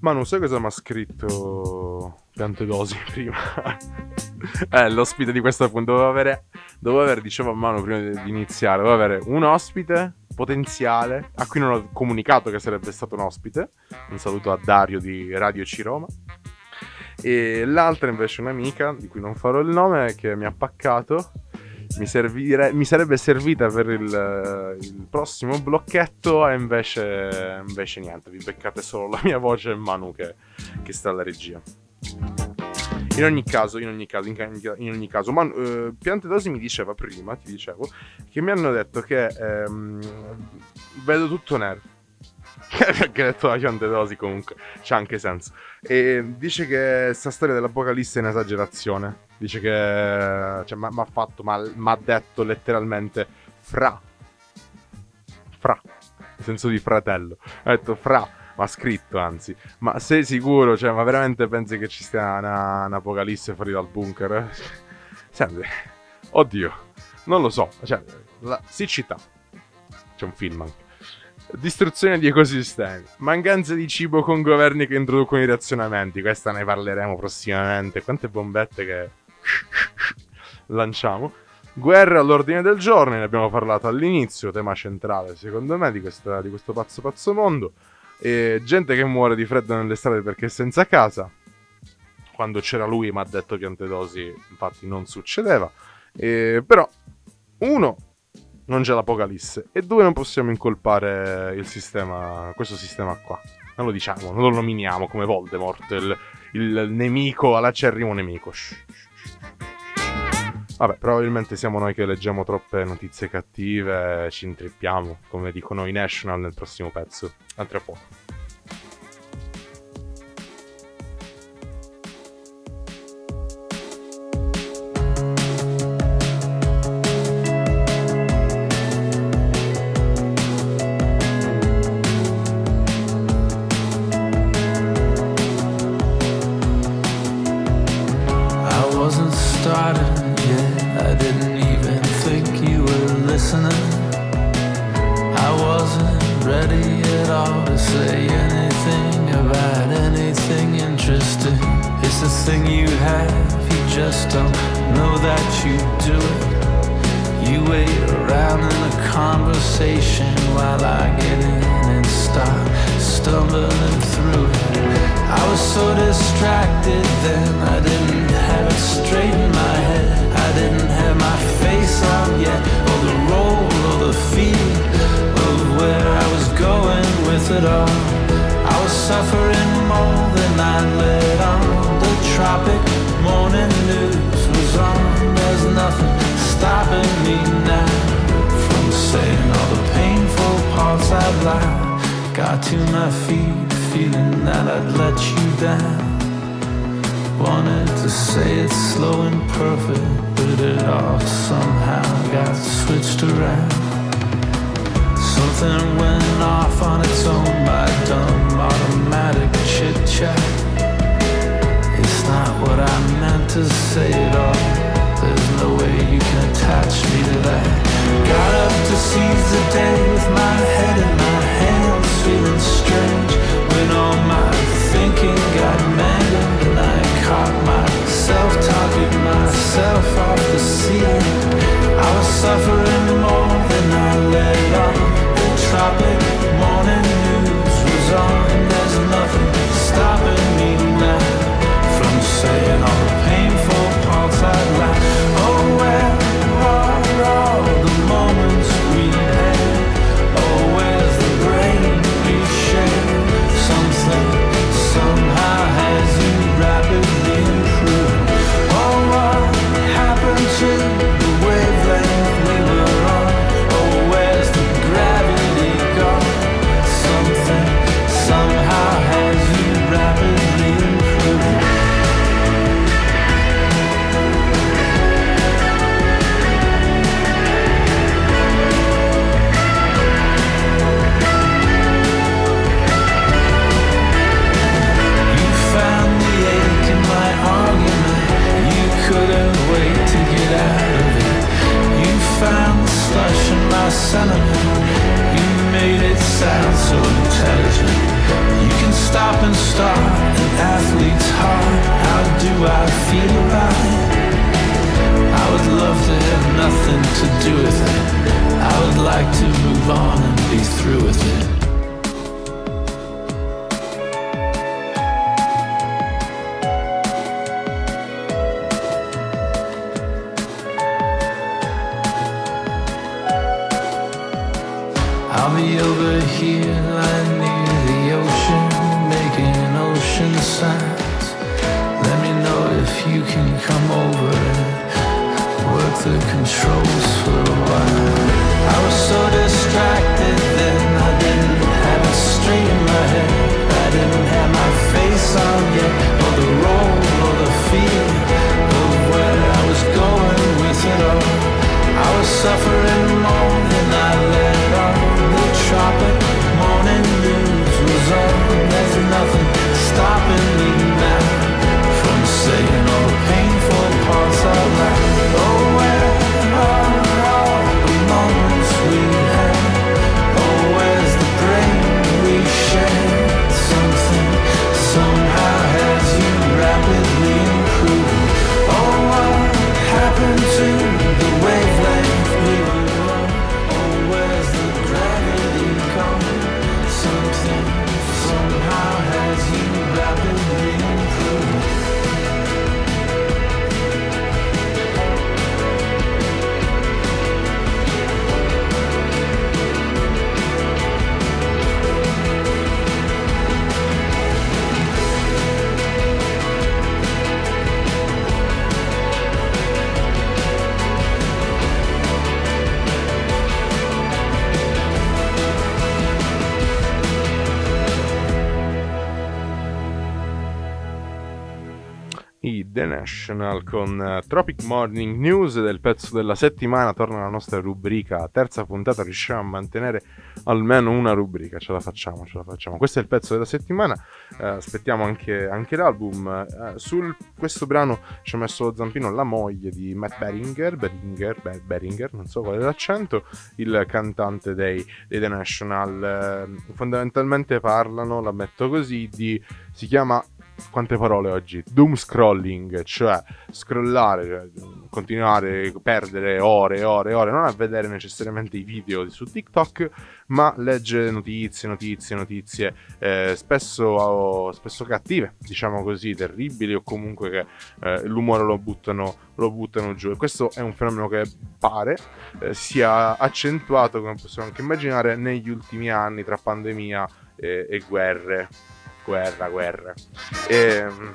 Manu, sai cosa mi ha scritto Piantedosi prima? eh, l'ospite di questo appunto dovevo avere, dovevo avere, dicevo a Manu prima di, iniziare, dovevo avere un ospite potenziale, a cui non ho comunicato che sarebbe stato un ospite. Un saluto a Dario di Radio Ciroma. E l'altra invece un'amica, di cui non farò il nome, che mi ha paccato. Mi, servire- mi sarebbe servita per il, il prossimo blocchetto e invece, invece niente, vi beccate solo la mia voce e Manu che, che sta alla regia. In ogni caso, in ogni caso, in, ogni caso, Manu, eh, Piantedosi mi diceva prima, ti dicevo, che mi hanno detto che ehm, vedo tutto nero. che ha detto la Piantedosi comunque, c'ha anche senso. E dice che questa storia dell'Apocalisse è un'esagerazione. Dice che, cioè, mi ha fatto, mi ha detto letteralmente fra. Fra. Nel senso di fratello. Ha detto fra ma scritto anzi. Ma sei sicuro? Cioè, ma veramente pensi che ci sia una, un'apocalisse fuori dal bunker? Senti, oddio, non lo so. Cioè, la siccità. C'è un film anche. Distruzione di ecosistemi. Mancanza di cibo con governi che introducono i razionamenti. Questa ne parleremo prossimamente. Quante bombette che lanciamo. Guerra all'ordine del giorno, ne abbiamo parlato all'inizio, tema centrale secondo me di, questa, di questo pazzo pazzo mondo. E gente che muore di freddo nelle strade perché è senza casa. Quando c'era lui, mi ha detto Piantedosi, infatti non succedeva. E, però, uno, non c'è l'apocalisse. E due, non possiamo incolpare il sistema, questo sistema qua. Non lo diciamo, non lo nominiamo come Voldemort, il, il nemico, all'acerrimo nemico. Shh, shh. Vabbè, probabilmente siamo noi che leggiamo troppe notizie cattive, ci intrippiamo, come dicono i National nel prossimo pezzo. A poco. The National con eh, Tropic Morning News del pezzo della settimana. Torna alla nostra rubrica terza puntata. Riusciamo a mantenere almeno una rubrica. Ce la facciamo ce la facciamo. Questo è il pezzo della settimana. Eh, aspettiamo anche, anche l'album. Eh, su questo brano ci ha messo lo zampino la moglie di Matt Beringer Beringer, Be- Beringer non so qual è l'accento il cantante dei, dei The National. Eh, fondamentalmente parlano la metto così di si chiama quante parole oggi? Doom scrolling, cioè scrollare, cioè, continuare, perdere ore e ore e ore, non a vedere necessariamente i video su TikTok, ma leggere notizie, notizie, notizie, eh, spesso, spesso cattive, diciamo così, terribili o comunque che eh, l'umore lo buttano, lo buttano giù. E questo è un fenomeno che pare eh, sia accentuato, come possiamo anche immaginare, negli ultimi anni tra pandemia e, e guerre guerra, guerra. E, mm,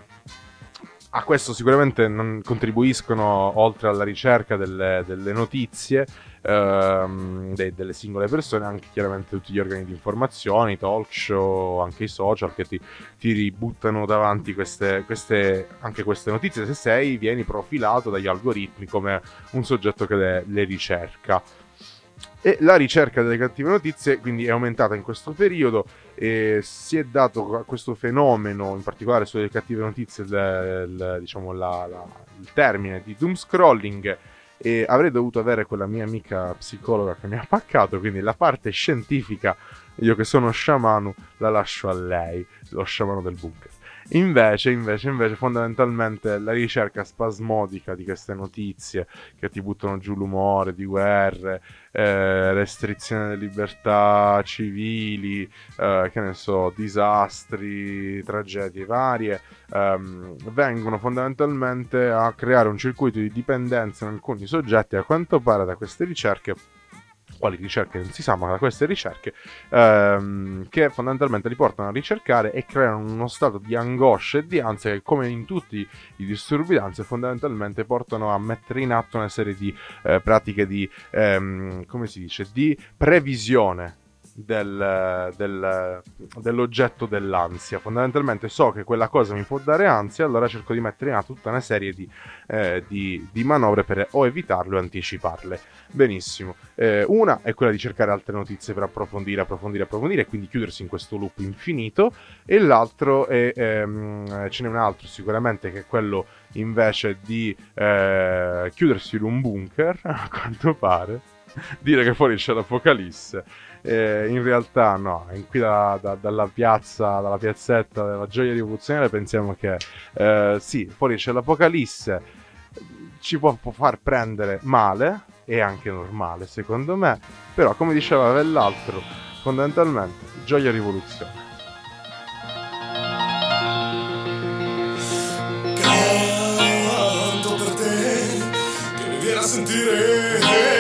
a questo sicuramente contribuiscono, oltre alla ricerca delle, delle notizie ehm, de- delle singole persone, anche chiaramente tutti gli organi di informazione, i talk show, anche i social che ti, ti ributtano davanti queste, queste, anche queste notizie se sei, vieni profilato dagli algoritmi come un soggetto che le, le ricerca. E la ricerca delle cattive notizie quindi è aumentata in questo periodo e si è dato a questo fenomeno, in particolare sulle cattive notizie, il, il- diciamo, la- la- il termine di doom scrolling e avrei dovuto avere quella mia amica psicologa che mi ha paccato, quindi la parte scientifica, io che sono sciamano, la lascio a lei, lo sciamano del bunker. Invece, invece, invece, fondamentalmente la ricerca spasmodica di queste notizie che ti buttano giù l'umore di guerre, eh, restrizione delle libertà civili, eh, che ne so, disastri, tragedie varie, ehm, vengono fondamentalmente a creare un circuito di dipendenza in alcuni soggetti, a quanto pare da queste ricerche quali ricerche non si sa, ma da queste ricerche ehm, che fondamentalmente li portano a ricercare e creano uno stato di angoscia e di ansia che come in tutti i disturbi d'ansia fondamentalmente portano a mettere in atto una serie di eh, pratiche di, ehm, come si dice, di previsione del- del- dell'oggetto dell'ansia. Fondamentalmente so che quella cosa mi può dare ansia, allora cerco di mettere in atto tutta una serie di, eh, di- di manovre per o evitarle o anticiparle. Benissimo. Eh, una è quella di cercare altre notizie per approfondire, approfondire, approfondire e quindi chiudersi in questo loop infinito. E l'altro è, ehm, ce n'è un altro sicuramente che è quello invece di eh, chiudersi in un bunker, a quanto pare, dire che fuori c'è l'apocalisse. Eh, in realtà no, qui da- da- dalla piazza, dalla piazzetta della gioia rivoluzionaria pensiamo che eh, sì, fuori c'è l'apocalisse, ci può, può far prendere male, è anche normale secondo me, però come diceva quell'altro, fondamentalmente gioia rivoluzione. Canto per te che mi viene a sentire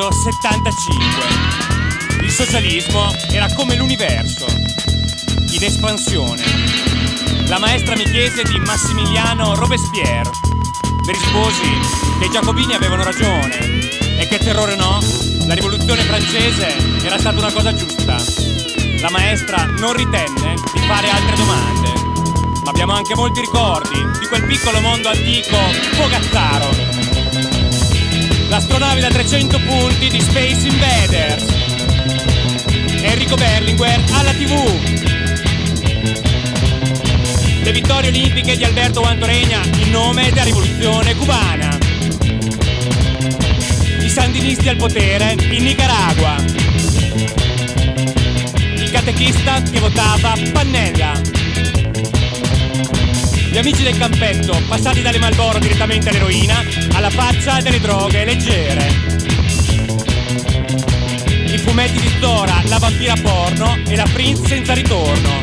1975. Il socialismo era come l'universo, in espansione. La maestra mi chiese di Massimiliano Robespierre. Le risposi che i giacobini avevano ragione e che terrore no, la rivoluzione francese era stata una cosa giusta. La maestra non ritenne di fare altre domande. Ma abbiamo anche molti ricordi di quel piccolo mondo antico fogazzaro. L'astronave da 300 punti di Space Invaders. Enrico Berlinguer alla TV. Le vittorie olimpiche di Alberto Antoregna in nome della rivoluzione cubana. I sandinisti al potere in Nicaragua. Il catechista che votava Pannella. Gli amici del campetto, passati dalle Malboro direttamente all'eroina, alla faccia delle droghe leggere. I fumetti di Zora, la vampira porno e la Prince senza ritorno.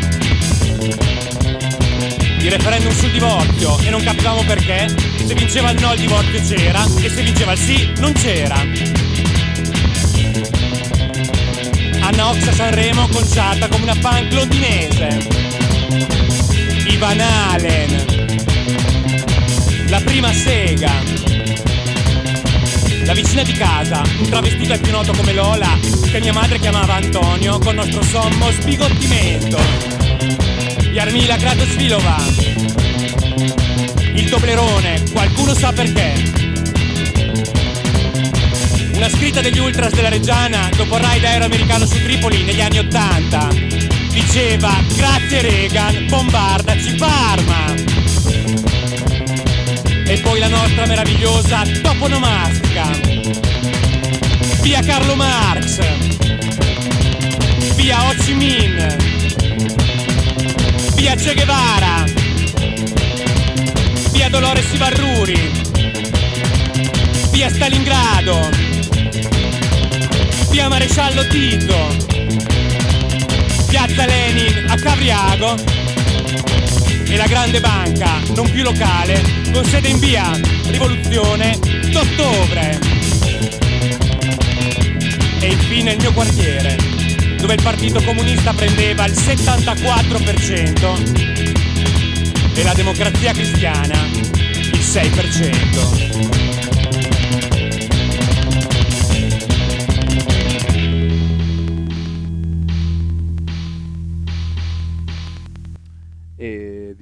Il referendum sul divorzio e non capivamo perché. Se vinceva il no il divorzio c'era e se vinceva il sì non c'era. Anna a Sanremo conciata come una punk londinese. Ivan Halen, la prima sega, la vicina di casa, un travestito è più noto come Lola, che mia madre chiamava Antonio con nostro sommo sbigottimento, Yarmila Kratosvilova, il Toblerone, qualcuno sa perché. Una scritta degli ultras della Reggiana dopo il raid aereo americano su Tripoli negli anni Ottanta diceva grazie Reagan, bombardaci Parma. E poi la nostra meravigliosa toponomastica. Via Carlo Marx. Via Ho Chi Minh. Via Che Guevara. Via Dolores Ivarruri. Via Stalingrado. Via Maresciallo Tito. Piazza Lenin a Cavriago e la grande banca, non più locale, con sede in via Rivoluzione d'ottobre. E infine il mio quartiere, dove il Partito Comunista prendeva il 74% e la Democrazia Cristiana il 6%.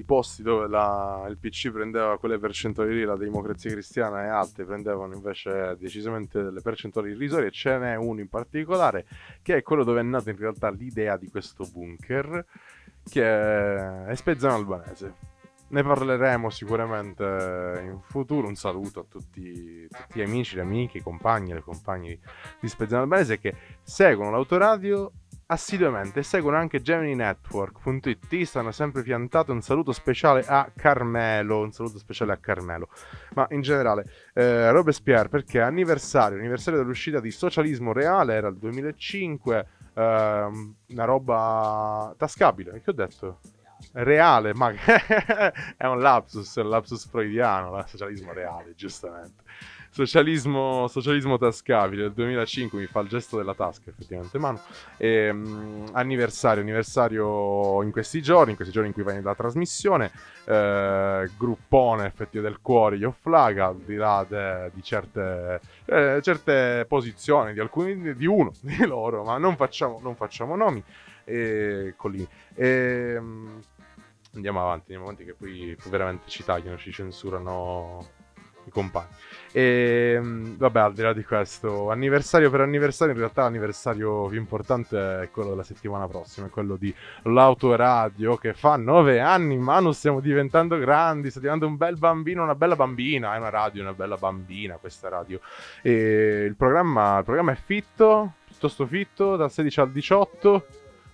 Posti dove la- il PC prendeva quelle percentuali lì, la democrazia cristiana e altre prendevano invece decisamente delle percentuali irrisorie. Ce n'è uno in particolare che è quello dove è nata in realtà l'idea di questo bunker, che è Spezzano Albanese. Ne parleremo sicuramente in futuro. Un saluto a tutti, tutti gli amici, le amiche, i compagni e le compagne di Spezzano Albanese che seguono l'autoradio assiduamente e seguono anche GeminiNetwork.it. Stanno sempre piantate. Un saluto speciale a Carmelo. Un saluto speciale a Carmelo. Ma in generale, eh, Robespierre, perché anniversario, anniversario dell'uscita di Socialismo Reale era il 2005. ehm, una roba tascabile. Che ho detto? Reale, ma è un lapsus, è un lapsus freudiano, il socialismo reale, giustamente. Socialismo, socialismo tascabile. Del 2005 mi fa il gesto della tasca effettivamente mano Ehm, anniversario anniversario in questi giorni in questi giorni in cui va in la trasmissione. Eh, gruppone effettivamente del cuore io flaga al di là de- di certe, eh, certe posizioni di alcuni di uno di loro ma non facciamo, non facciamo nomi. E Collini Ehm, andiamo avanti andiamo avanti che poi veramente ci tagliano ci censurano i compagni e vabbè, al di là di questo, anniversario per anniversario, in realtà l'anniversario più importante è quello della settimana prossima, è quello di l'autoradio che fa nove anni, Manu, stiamo diventando grandi, sta diventando un bel bambino, una bella bambina, è una radio, una bella bambina questa radio. E il programma, il programma è fitto, piuttosto fitto, dal 16 al 18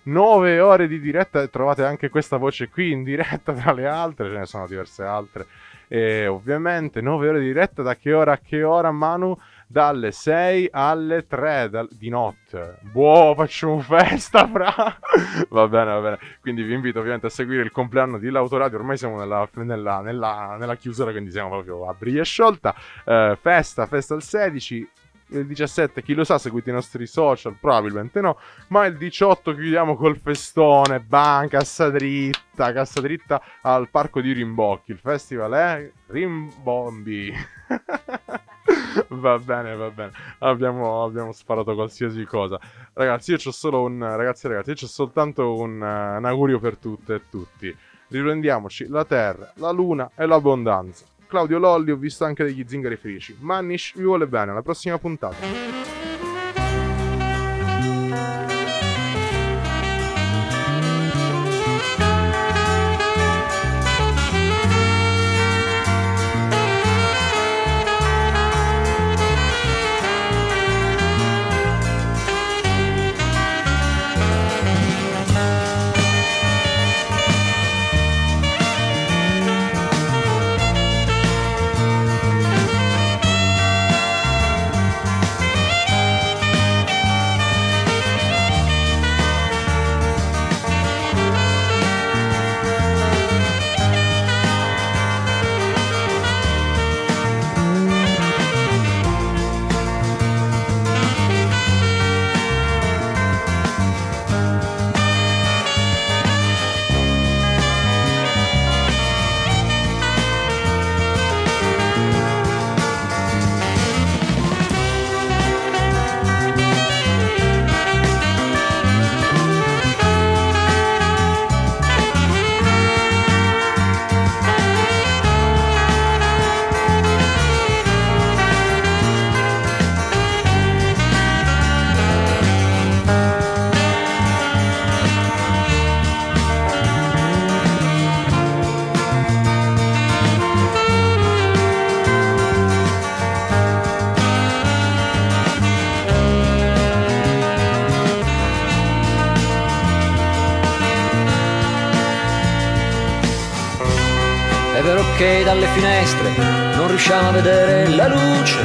9 ore di diretta. Trovate anche questa voce qui in diretta tra le altre, ce ne sono diverse altre. E ovviamente 9 ore di diretta da che ora a che ora, Manu? Dalle 6 alle 3 dal- di notte. Boh, facciamo festa, fra. va bene, va bene. Quindi vi invito ovviamente a seguire il compleanno di L'Autoradio. Ormai siamo nella, nella, nella, nella chiusura, quindi siamo proprio a briglia sciolta. Eh, festa, festa il 16 il 17 chi lo sa seguite i nostri social probabilmente no ma il 18 chiudiamo col festone bam cassa dritta cassa dritta al parco di Rimbocchi il festival è Rimbombi. Va bene va bene abbiamo, abbiamo sparato qualsiasi cosa. Ragazzi io c'ho solo un ragazzi ragazzi io c'ho soltanto un, eh, un augurio per tutte e tutti. Riprendiamoci la terra la luna e l'abbondanza Claudio Lolli, ho visto anche degli zingari felici. Manish vi vuole bene, alla prossima puntata. Vedere la luce,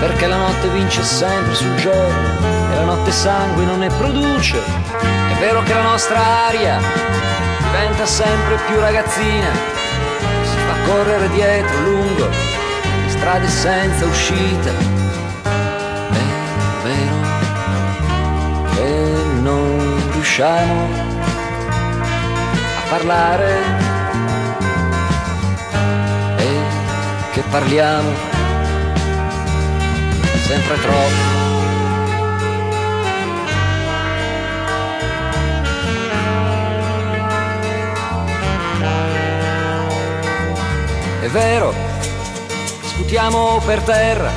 perché la notte vince sempre sul giorno e la notte sangue non ne produce. È vero che la nostra aria diventa sempre più ragazzina, si fa correre dietro lungo le strade senza uscita. È vero che non riusciamo a parlare parliamo sempre troppo. È vero, sputiamo per terra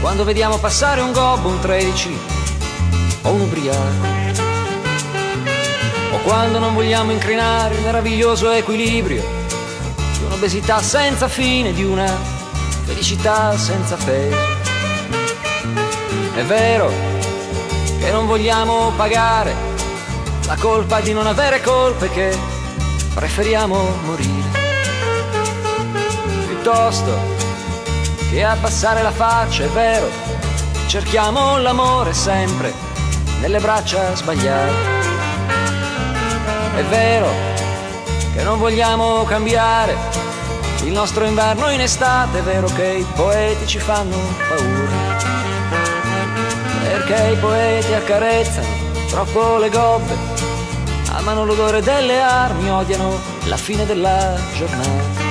quando vediamo passare un gobbo, un 13 o un ubriaco. O quando non vogliamo incrinare il meraviglioso equilibrio un'obesità senza fine, di una felicità senza peso. È vero che non vogliamo pagare la colpa di non avere colpe, che preferiamo morire piuttosto che abbassare la faccia, è vero, cerchiamo l'amore sempre nelle braccia sbagliate. È vero che non vogliamo cambiare il nostro inverno in estate, è vero che i poeti ci fanno paura. Perché i poeti accarezzano troppo le gobbe, amano l'odore delle armi, odiano la fine della giornata.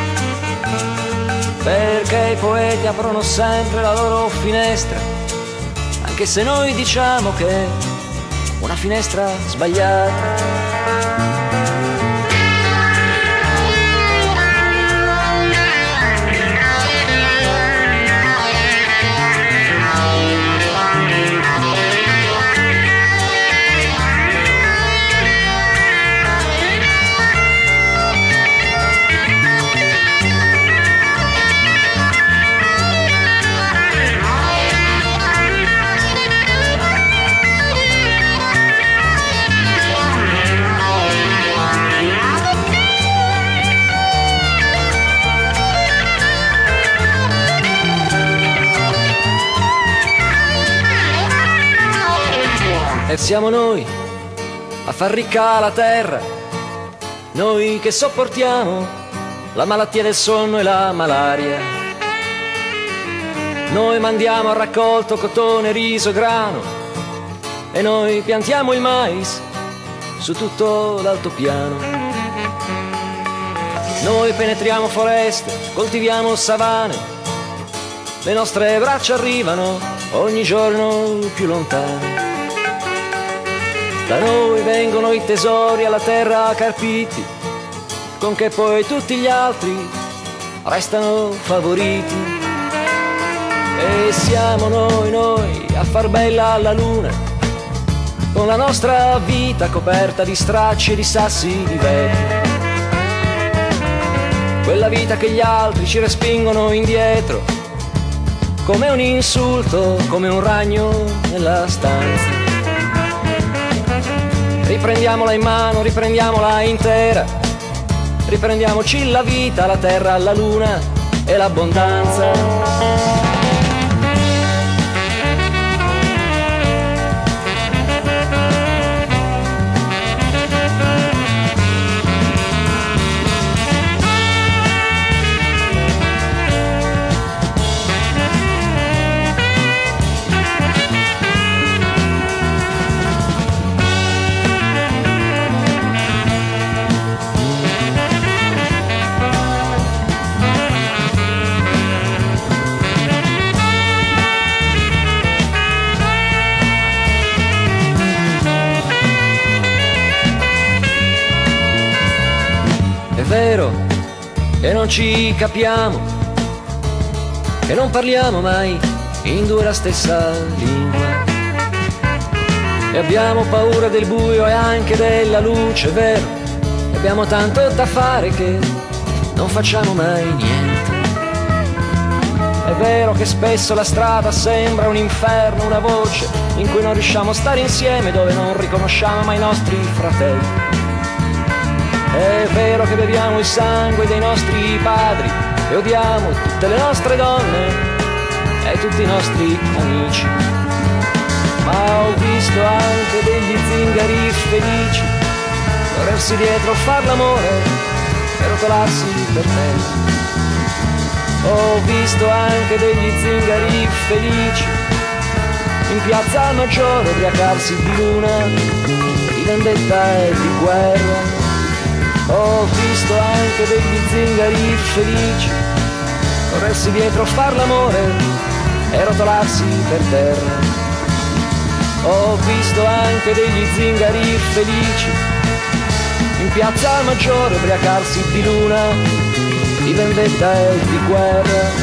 Perché i poeti aprono sempre la loro finestra, anche se noi diciamo che una finestra sbagliata. Far ricca la terra, noi che sopportiamo la malattia del sonno e la malaria. Noi mandiamo al raccolto cotone, riso grano e noi piantiamo il mais su tutto l'altopiano. Noi penetriamo foreste, coltiviamo savane, le nostre braccia arrivano ogni giorno più lontano. Da noi vengono i tesori alla terra carpiti, con che poi tutti gli altri restano favoriti. E siamo noi, noi, a far bella la luna, con la nostra vita coperta di stracci e di sassi di vetro. Quella vita che gli altri ci respingono indietro, come un insulto, come un ragno nella stanza. Riprendiamola in mano, riprendiamola intera, riprendiamoci la vita, la terra, la luna e l'abbondanza. Ci capiamo, che non parliamo mai in due la stessa lingua. E abbiamo paura del buio e anche della luce, è vero, e abbiamo tanto da fare che non facciamo mai niente. È vero che spesso la strada sembra un inferno, una voce in cui non riusciamo a stare insieme, dove non riconosciamo mai i nostri fratelli. È vero che beviamo il sangue dei nostri padri e odiamo tutte le nostre donne e tutti i nostri amici. Ma ho visto anche degli zingari felici corrersi dietro, far l'amore e rotolarsi per te. Ho visto anche degli zingari felici in piazza Maggiore ubriacarsi di luna, di vendetta e di guerra. Ho visto anche degli zingari felici corrersi dietro, far l'amore e rotolarsi per terra. Ho visto anche degli zingari felici in piazza Maggiore ubriacarsi di luna, di vendetta e di guerra.